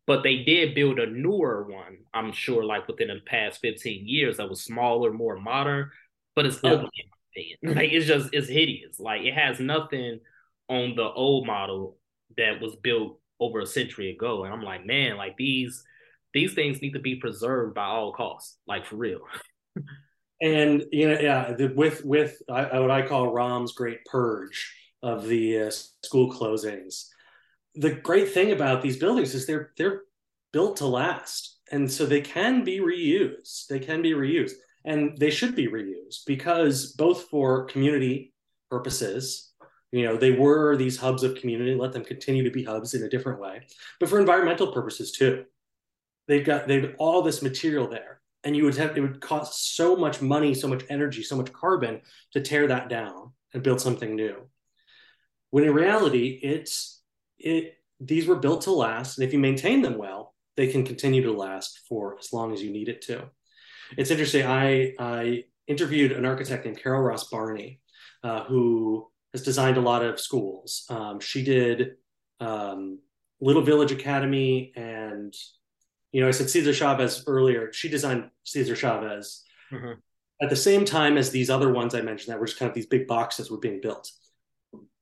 But they did build a newer one, I'm sure, like within the past 15 years that was smaller, more modern, but it's ugly in my opinion. Like it's just it's hideous. Like it has nothing on the old model that was built over a century ago. And I'm like, man, like these these things need to be preserved by all costs, like for real. and you know, yeah, the, with with I, what I call Rahm's great purge of the uh, school closings. The great thing about these buildings is they're they're built to last, and so they can be reused. They can be reused and they should be reused because both for community purposes You know, they were these hubs of community, let them continue to be hubs in a different way, but for environmental purposes too. They've got they've all this material there, and you would have it would cost so much money, so much energy, so much carbon to tear that down and build something new. When in reality, it's it these were built to last, and if you maintain them well, they can continue to last for as long as you need it to. It's interesting. I I interviewed an architect named Carol Ross Barney, uh, who has designed a lot of schools. Um, she did um, Little Village Academy and, you know, I said Cesar Chavez earlier. She designed Cesar Chavez mm-hmm. at the same time as these other ones I mentioned that were just kind of these big boxes were being built.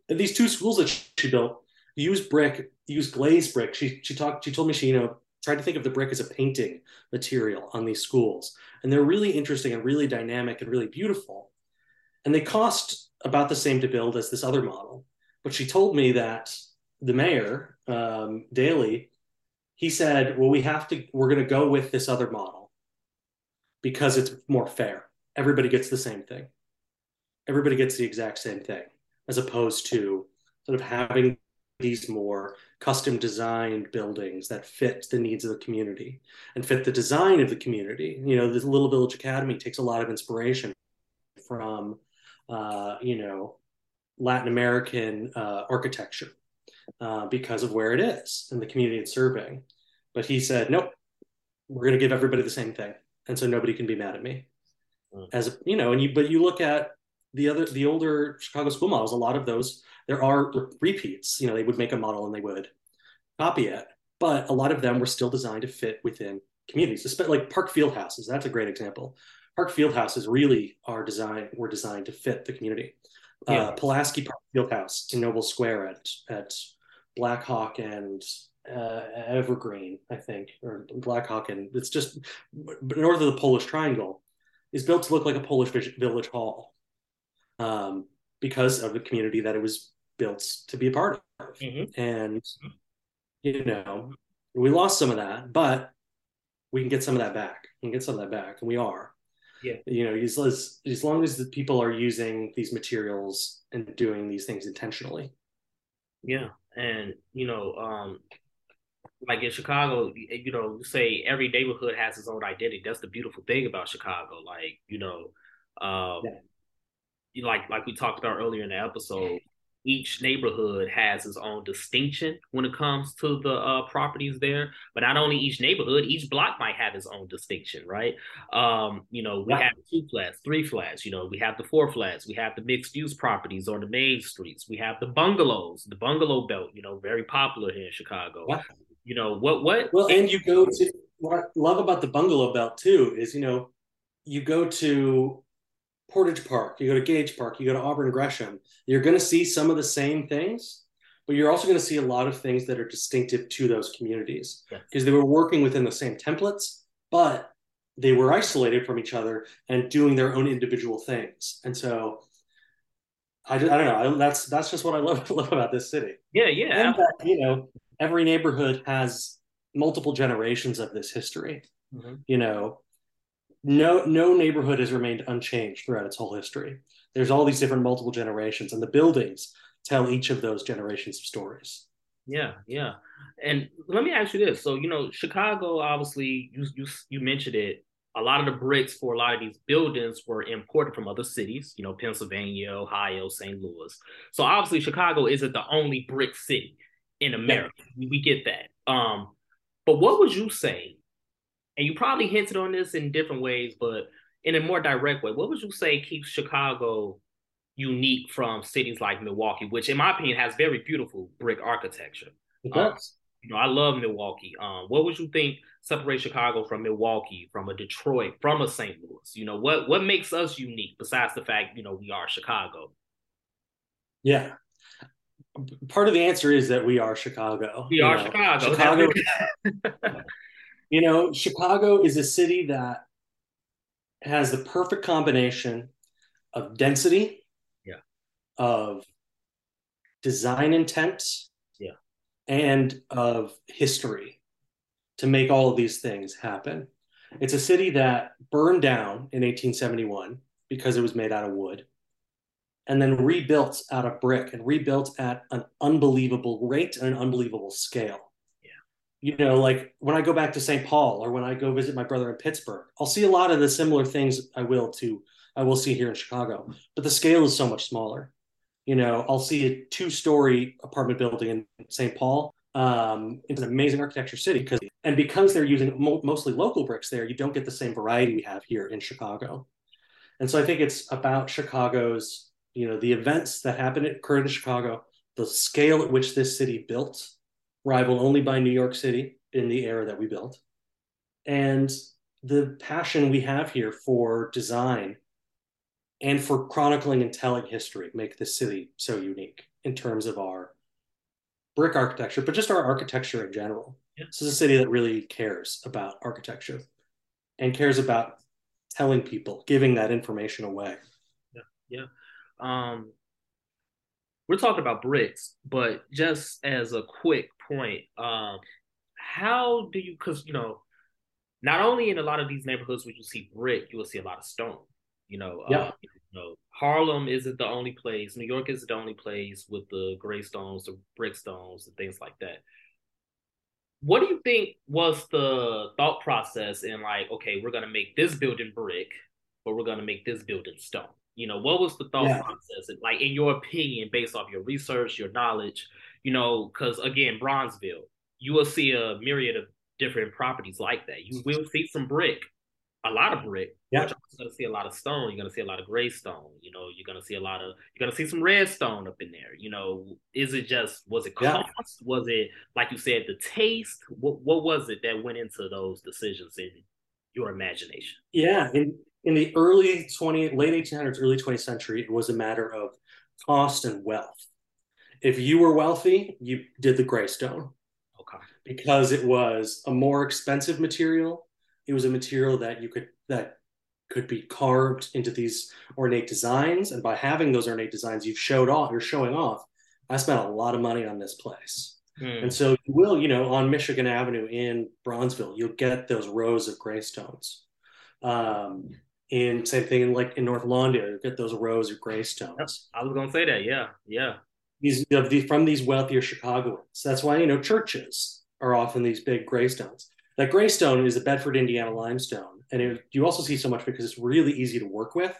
And these two schools that she built use brick, use glazed brick. She she talked. She told me she you know tried to think of the brick as a painting material on these schools, and they're really interesting and really dynamic and really beautiful. And they cost about the same to build as this other model. But she told me that the mayor, um, he said, well, we have to, we're going to go with this other model because it's more fair. Everybody gets the same thing. Everybody gets the exact same thing, as opposed to sort of having these more custom designed buildings that fit the needs of the community and fit the design of the community. You know, the Little Village Academy takes a lot of inspiration from uh, you know, Latin American uh, architecture uh, because of where it is and the community it's serving. But he said, nope, we're going to give everybody the same thing, and so nobody can be mad at me. Mm. As you know, and you but you look at the other the older Chicago school models, a lot of those there are repeats. You know, they would make a model and they would copy it, but a lot of them were still designed to fit within communities, like Park field houses. That's a great example. Park field houses really are designed were designed to fit the community. Uh, yeah. Uh, Pulaski Park Field House in Noble Square at at Blackhawk and uh, Evergreen, I think, or Blackhawk, and it's just north of the Polish Triangle, is built to look like a Polish village hall um, because of the community that it was built to be a part of. Mm-hmm. And you know, we lost some of that, but we can get some of that back. We can get some of that back, and we are. Yeah. You know, as, as long as the people are using these materials and doing these things intentionally. Yeah. And, you know, um, like in Chicago, you know, say every neighborhood has its own identity. That's the beautiful thing about Chicago. Like, you know, um, yeah. Like like we talked about earlier in the episode, each neighborhood has its own distinction when it comes to the uh, properties there. But not only each neighborhood, each block might have its own distinction, right? Um, you know, we have two flats, three flats. You know, we have the four flats. We have the mixed use properties on the main streets. We have the bungalows, the bungalow belt. You know, very popular here in Chicago. You know what? What? Well, and you go to what I love about the bungalow belt too is you know you go to Portage Park, you go to Gage Park, you go to Auburn Gresham, you're going to see some of the same things, but you're also going to see a lot of things that are distinctive to those communities because yeah. they were working within the same templates, but they were isolated from each other and doing their own individual things. And so I, I don't know. I, that's that's just what I love, love about this city. Yeah, yeah. And that, you know, every neighborhood has multiple generations of this history. Mm-hmm. You know, no no neighborhood has remained unchanged throughout its whole history. There's all these different multiple generations, and the buildings tell each of those generations of stories. Yeah, yeah. And let me ask you this: so you know, Chicago, obviously, you you you mentioned it. A lot of the bricks for a lot of these buildings were imported from other cities, you know, Pennsylvania, Ohio, St. Louis. So obviously, Chicago isn't the only brick city in America. Yeah. We get that. Um, but what would you say and you probably hinted on this in different ways, but in a more direct way, what would you say keeps Chicago unique from cities like Milwaukee, which, in my opinion, has very beautiful brick architecture? It does. Um, you know, I love Milwaukee. Um, what would you think separates Chicago from Milwaukee, from a Detroit, from a St. Louis? You know, what what makes us unique besides the fact you know we are Chicago? Yeah, part of the answer is that we are Chicago. We are know. Chicago. Chicago. You know, Chicago is a city that has the perfect combination of density, yeah, of design intent, yeah, and of history to make all of these things happen. It's a city that burned down in 1871 because it was made out of wood. and then rebuilt out of brick and rebuilt at an unbelievable rate and an unbelievable scale. You know, like when I go back to St. Paul or when I go visit my brother in Pittsburgh, I'll see a lot of the similar things I will to I will see here in Chicago, but the scale is so much smaller. You know, I'll see a two-story apartment building in St. Paul. Um, it's an amazing architecture city because, and because they're using mo- mostly local bricks there, you don't get the same variety we have here in Chicago. And so I think it's about Chicago's you know the events that happened occurred in Chicago, the scale at which this city built, rivaled only by New York City in the era that we built, and the passion we have here for design and for chronicling and telling history make this city so unique in terms of our brick architecture, but just our architecture in general. Yeah. This is a city that really cares about architecture and cares about telling people, giving that information away. Yeah, yeah. Um, we're talking about bricks, but just as a quick point, um, how do you? Because you know, not only in a lot of these neighborhoods where you see brick, you will see a lot of stone. You know, yeah. Uh, you know, Harlem isn't the only place. New York isn't the only place with the gray stones, the brick stones, and things like that. What do you think was the thought process in like, okay, we're gonna make this building brick, but we're gonna make this building stone? You know, what was the thought yeah. process? Like, in your opinion, based off your research, your knowledge, you know, because again, Bronzeville, you will see a myriad of different properties like that. You will see some brick, a lot of brick. Yeah. You're going to see a lot of stone. You're going to see a lot of gray stone. You know, you're going to see a lot of, you're going to see some red stone up in there. You know, is it just, was it cost? Yeah. Was it, like you said, the taste? What, what was it that went into those decisions in your imagination? Yeah. And in the early 20 late 1800s early 20th century it was a matter of cost and wealth if you were wealthy you did the graystone okay. Because it was a more expensive material. It was a material that you could that could be carved into these ornate designs. And by having those ornate designs you've showed off you're showing off i spent a lot of money on this place. Mm. and so you will you know on michigan avenue in bronzeville you'll get those rows of graystones um, in same thing in like in North Lawndale, you get those rows of graystones. I was gonna say that, yeah, yeah. These of the from these wealthier Chicagoans. That's why you know churches are often these big graystones. That graystone is a Bedford, Indiana limestone, and it, you also see so much because it's really easy to work with,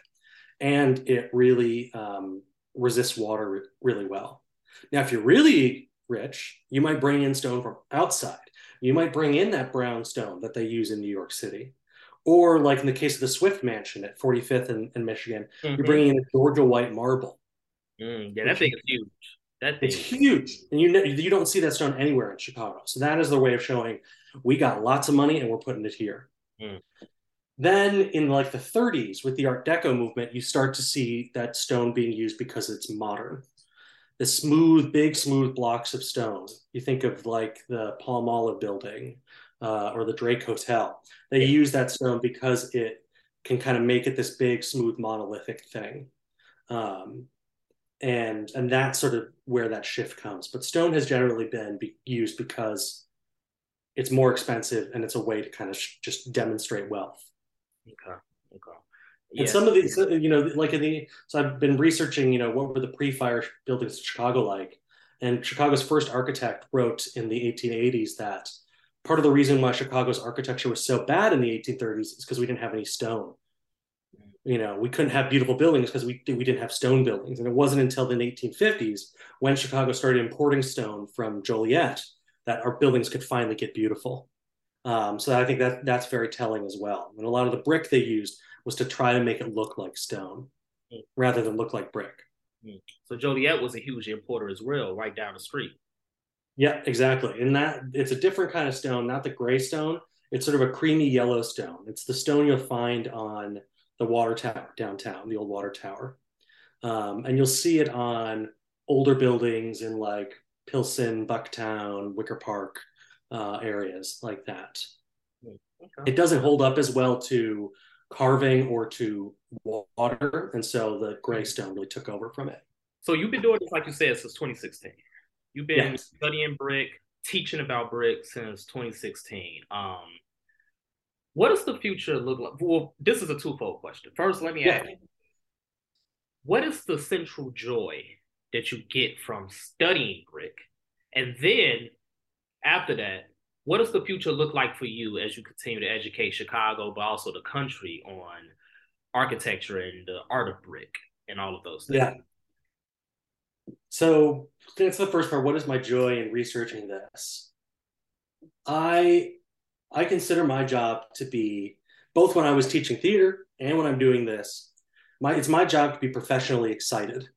and it really um, resists water really well. Now, if you're really rich, you might bring in stone from outside. You might bring in that brown stone that they use in New York City or like in the case of the Swift Mansion at 45th and, Michigan, mm-hmm. you're bringing in a Georgia white marble. Mm, yeah, that thing is huge. That thing. it's huge, and you you don't see that stone anywhere in Chicago. So that is their way of showing we got lots of money and we're putting it here. Mm. Then in like the 30s with the Art Deco movement, you start to see that stone being used because it's modern. The smooth, big, smooth blocks of stone. You think of like the Palmolive building uh, or the Drake Hotel. They yeah. use that stone because it can kind of make it this big, smooth, monolithic thing. Um, and and that's sort of where that shift comes. But stone has generally been be used because it's more expensive and it's a way to kind of sh- just demonstrate wealth. Okay. Okay. And some of these, you know, like in the, so I've been researching, you know, what were the pre-fire buildings in Chicago like? And Chicago's first architect wrote in the 1880s that part of the reason why Chicago's architecture was so bad in the 1830s is because we didn't have any stone. You know, we couldn't have beautiful buildings because we we didn't have stone buildings, and it wasn't until the 1850s when Chicago started importing stone from Joliet that our buildings could finally get beautiful. Um, so I think that that's very telling as well. And a lot of the brick they used was to try to make it look like stone mm. rather than look like brick. Mm. So Joliet was a huge importer as well, right down the street. Yeah, exactly. And that it's a different kind of stone, not the gray stone. It's sort of a creamy yellow stone. It's the stone you'll find on the water tower downtown, the old water tower. Um, and you'll see it on older buildings in like Pilsen, Bucktown, Wicker Park uh, areas like that. Okay. It doesn't hold up as well to carving or to water. And so the gray stone really took over from it. So you've been doing this, like you said, since 2016. You've been yes. studying brick, teaching about brick since 2016. Um, what does the future look like? Well, this is a twofold question. First, let me yeah. ask you, what is the central joy that you get from studying brick? And then after that, what does the future look like for you as you continue to educate Chicago, but also the country on architecture and the art of brick and all of those things? Yeah. So that's the first part. What is my joy in researching this? I I consider my job to be both when I was teaching theater and when I'm doing this. My it's my job to be professionally excited.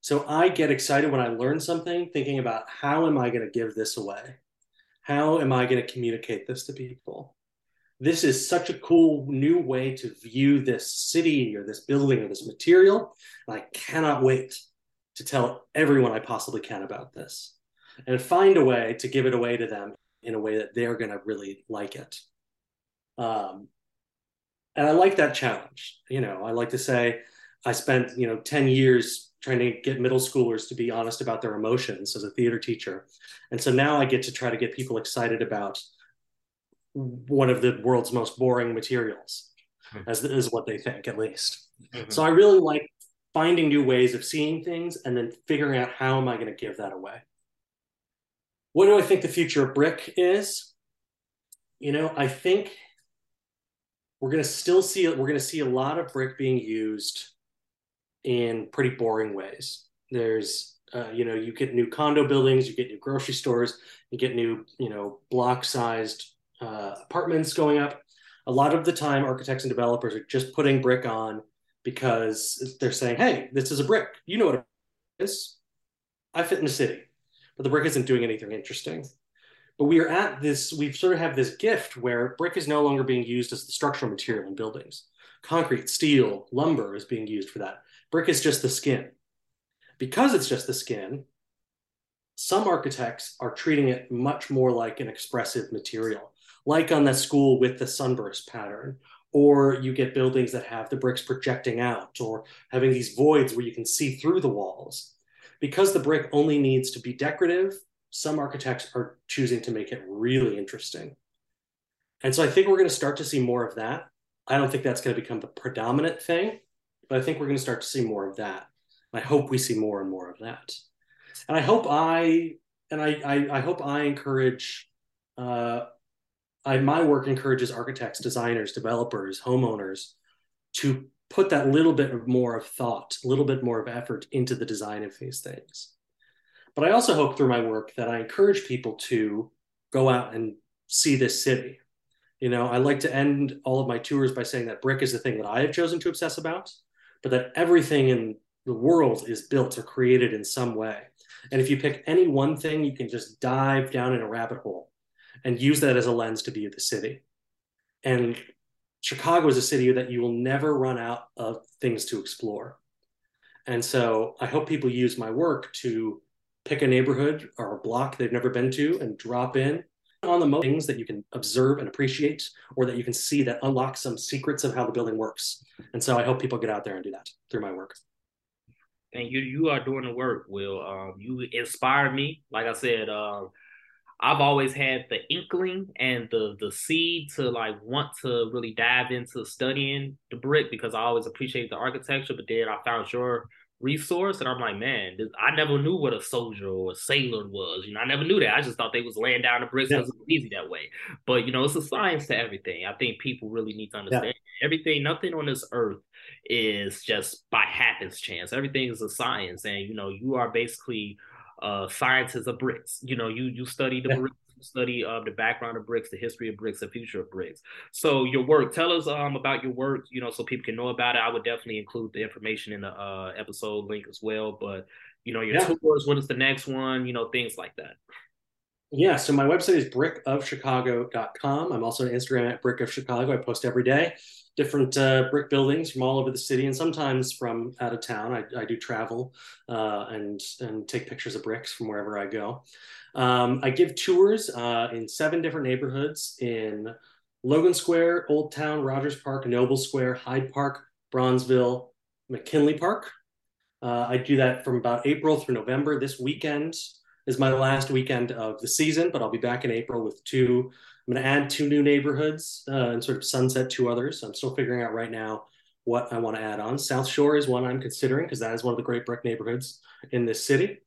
So I get excited when I learn something, thinking about how am I going to give this away? How am I going to communicate this to people? This is such a cool new way to view this city or this building or this material. And I cannot wait to tell everyone I possibly can about this and find a way to give it away to them in a way that they're going to really like it. Um, and I like that challenge. You know, I like to say I spent, you know, 10 years trying to get middle schoolers to be honest about their emotions as a theater teacher. And so now I get to try to get people excited about one of the world's most boring materials, mm-hmm. as is what they think, at least. Mm-hmm. So I really like finding new ways of seeing things and then figuring out how am I going to give that away. What do I think the future of brick is? You know, I think we're going to still see we're going to see a lot of brick being used in pretty boring ways. There's, uh, you know, you get new condo buildings, you get new grocery stores, you get new, you know, block sized uh, apartments going up. A lot of the time, architects and developers are just putting brick on because they're saying, hey, this is a brick. You know what it is. I fit in the city. But the brick isn't doing anything interesting. But we are at this, we sort of have this gift where brick is no longer being used as the structural material in buildings. Concrete, steel, lumber is being used for that. Brick is just the skin. Because it's just the skin, some architects are treating it much more like an expressive material, like on that school with the sunburst pattern. Or you get buildings that have the bricks projecting out or having these voids where you can see through the walls. Because the brick only needs to be decorative, some architects are choosing to make it really interesting. And so I think we're going to start to see more of that. I don't think that's going to become the predominant thing, but I think we're going to start to see more of that. I hope we see more and more of that. And I hope I and I I, I hope I encourage uh, I my work encourages architects, designers, developers, homeowners to put that little bit more of thought, a little bit more of effort into the design of these things. But I also hope through my work that I encourage people to go out and see this city. You know, I like to end all of my tours by saying that brick is the thing that I have chosen to obsess about but that everything in the world is built or created in some way. And if you pick any one thing, you can just dive down in a rabbit hole and use that as a lens to view the city. And Chicago is a city that you will never run out of things to explore. And so I hope people use my work to pick a neighborhood or a block they've never been to and drop in on the most things that you can observe and appreciate, or that you can see that unlock some secrets of how the building works. And so I hope people get out there and do that through my work. And you you are doing the work, Will. Um, you inspire me. Like I said, uh, I've always had the inkling and the the seed to like want to really dive into studying the brick because I always appreciated the architecture. But then I found your resource. And I'm like, man, this, I never knew what a soldier or a sailor was. You know, I never knew that. I just thought they was laying down the bricks because yeah. it was easy that way. But you know, it's a science to everything. I think people really need to understand yeah. everything. Nothing on this earth is just by happenstance. Everything is a science, and you know, you are basically uh scientists of bricks. You know, you you study the bricks study of the background of bricks, the history of bricks, the future of bricks. So your work, tell us um about your work, you know, so people can know about it. I would definitely include the information in the uh, episode link as well. But you know, your yeah. tours, what is the next one, you know, things like that. Yeah, so my website is brickofchicago.com. I'm also on Instagram at Brick of Chicago. I post every day different uh, brick buildings from all over the city and sometimes from out of town. I, I do travel uh, and and take pictures of bricks from wherever I go. Um, I give tours uh, in seven different neighborhoods in Logan Square, Old Town, Rogers Park, Noble Square, Hyde Park, Bronzeville, McKinley Park. Uh, I do that from about April through November. This weekend is my last weekend of the season, but I'll be back in April with two. I'm going to add two new neighborhoods uh, and sort of sunset two others. I'm still figuring out right now what I want to add on. South Shore is one I'm considering because that is one of the great brick neighborhoods in this city.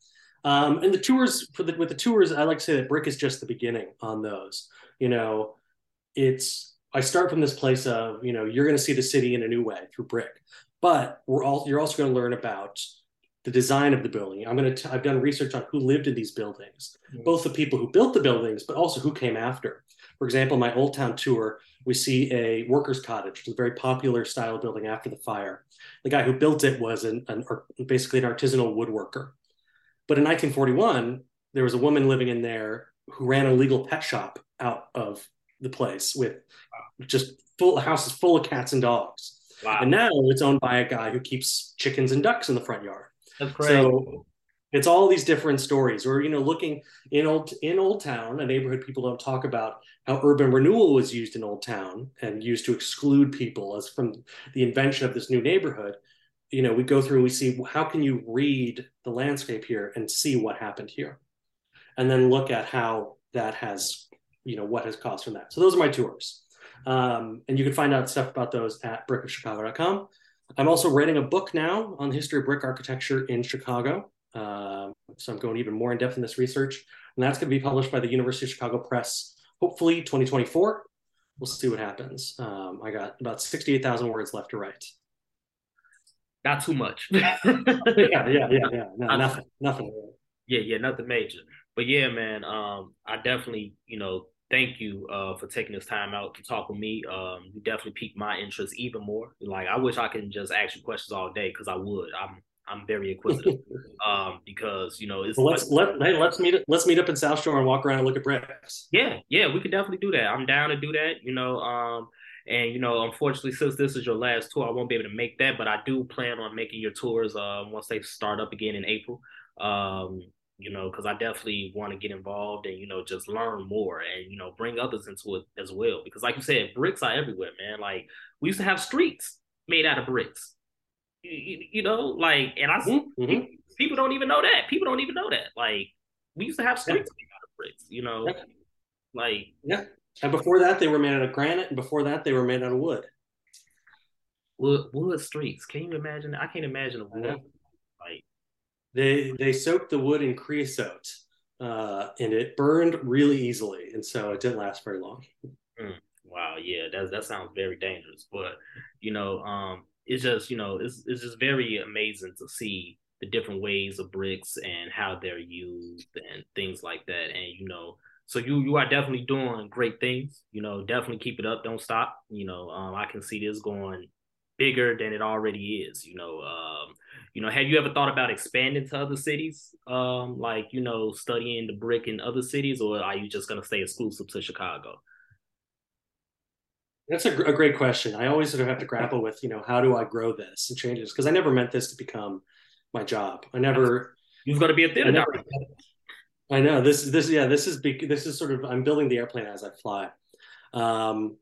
Um, and the tours for the with the tours, I like to say that brick is just the beginning on those. You know, it's I start from this place of you know you're going to see the city in a new way through brick, but we're all you're also going to learn about the design of the building. I'm going to I've done research on who lived in these buildings, mm-hmm. both the people who built the buildings, but also who came after. For example, my Old Town tour, we see a workers' cottage, which is a very popular style building after the fire. The guy who built it was an, an basically an artisanal woodworker. But in 1941, there was a woman living in there who ran a legal pet shop out of the place with just full houses full of cats and dogs. Wow. And now it's owned by a guy who keeps chickens and ducks in the front yard. That's great. So it's all these different stories. Or you know, looking in old in Old Town, a neighborhood people don't talk about how urban renewal was used in Old Town and used to exclude people as from the invention of this new neighborhood. You know, we go through and we see how can you read the landscape here and see what happened here, and then look at how that has you know what has caused from that. So those are my tours. Um, and you can find out stuff about those at brickofchicago.com. I'm also writing a book now on the history of brick architecture in Chicago. Uh, so I'm going even more in depth in this research. And that's going to be published by the University of Chicago Press, hopefully 2024. We'll see what happens. Um, I got about 68,000 words left to write. Not too much. yeah, yeah, yeah, yeah. No, nothing, nothing. Yeah, yeah, nothing major. But yeah, man, um, I definitely, you know, thank you uh, for taking this time out to talk with me. Um, you definitely piqued my interest even more. Like I wish I could just ask you questions all day because I would. I'm I'm very inquisitive um, because you know it's. Well, let's let hey let's meet let's meet up in South Shore and walk around and look at bricks. Yeah, yeah, we could definitely do that. I'm down to do that. You know, um, and you know, unfortunately, since this is your last tour, I won't be able to make that. But I do plan on making your tours uh, once they start up again in April. Um, you know, because I definitely want to get involved and, you know, just learn more and, you know, bring others into it as well. Because, like you said, bricks are everywhere, man. Like, we used to have streets made out of bricks, you, you know, like, and I mm-hmm. mm-hmm. people don't even know that. People don't even know that. Like, we used to have streets yeah. made out of bricks, you know, yeah. like, yeah. And before that, they were made out of granite, and before that, they were made out of wood. Wood, wood streets. Can you imagine? I can't imagine a wood they they soaked the wood in creosote, uh, and it burned really easily, and so it didn't last very long. Mm, wow, yeah, that that sounds very dangerous. But you know, um, it's just you know, it's it's just very amazing to see the different ways of bricks and how they're used and things like that. And you know, so you you are definitely doing great things. You know, definitely keep it up. Don't stop. You know, um, I can see this going bigger than it already is. You know, um, you know, have you ever thought about expanding to other cities, um, like you know, studying the brick in other cities, or are you just going to stay exclusive to Chicago? That's a, a, great question. I always sort of have to grapple with, you know, how do I grow this and change this? Because I never meant this to become my job. I never. You've got to be a theater I, I know this. Is this yeah. This is this is sort of. I'm building the airplane as I fly. Um,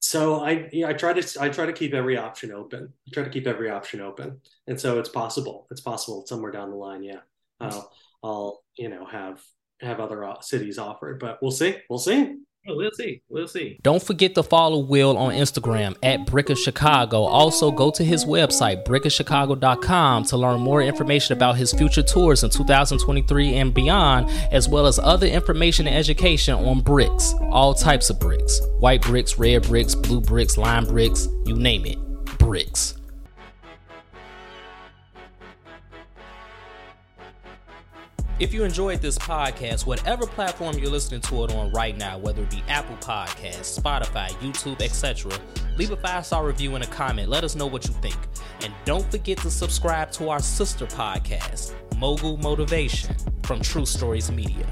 so I I try to I try to keep every option open. I try to keep every option open, and so it's possible. It's possible somewhere down the line. Yeah, I'll, I'll you know have have other uh, cities offered, but we'll see. We'll see. Oh, we'll see. We'll see. Don't forget to follow Will on Instagram at Brick of Chicago. Also, go to his website, brickofchicago.com, to learn more information about his future tours in 2023 and beyond, as well as other information and education on bricks, all types of bricks white bricks, red bricks, blue bricks, lime bricks, you name it. Bricks. If you enjoyed this podcast, whatever platform you're listening to it on right now, whether it be Apple Podcasts, Spotify, YouTube, etc., leave a five star review and a comment. Let us know what you think. And don't forget to subscribe to our sister podcast, Mogul Motivation from True Stories Media.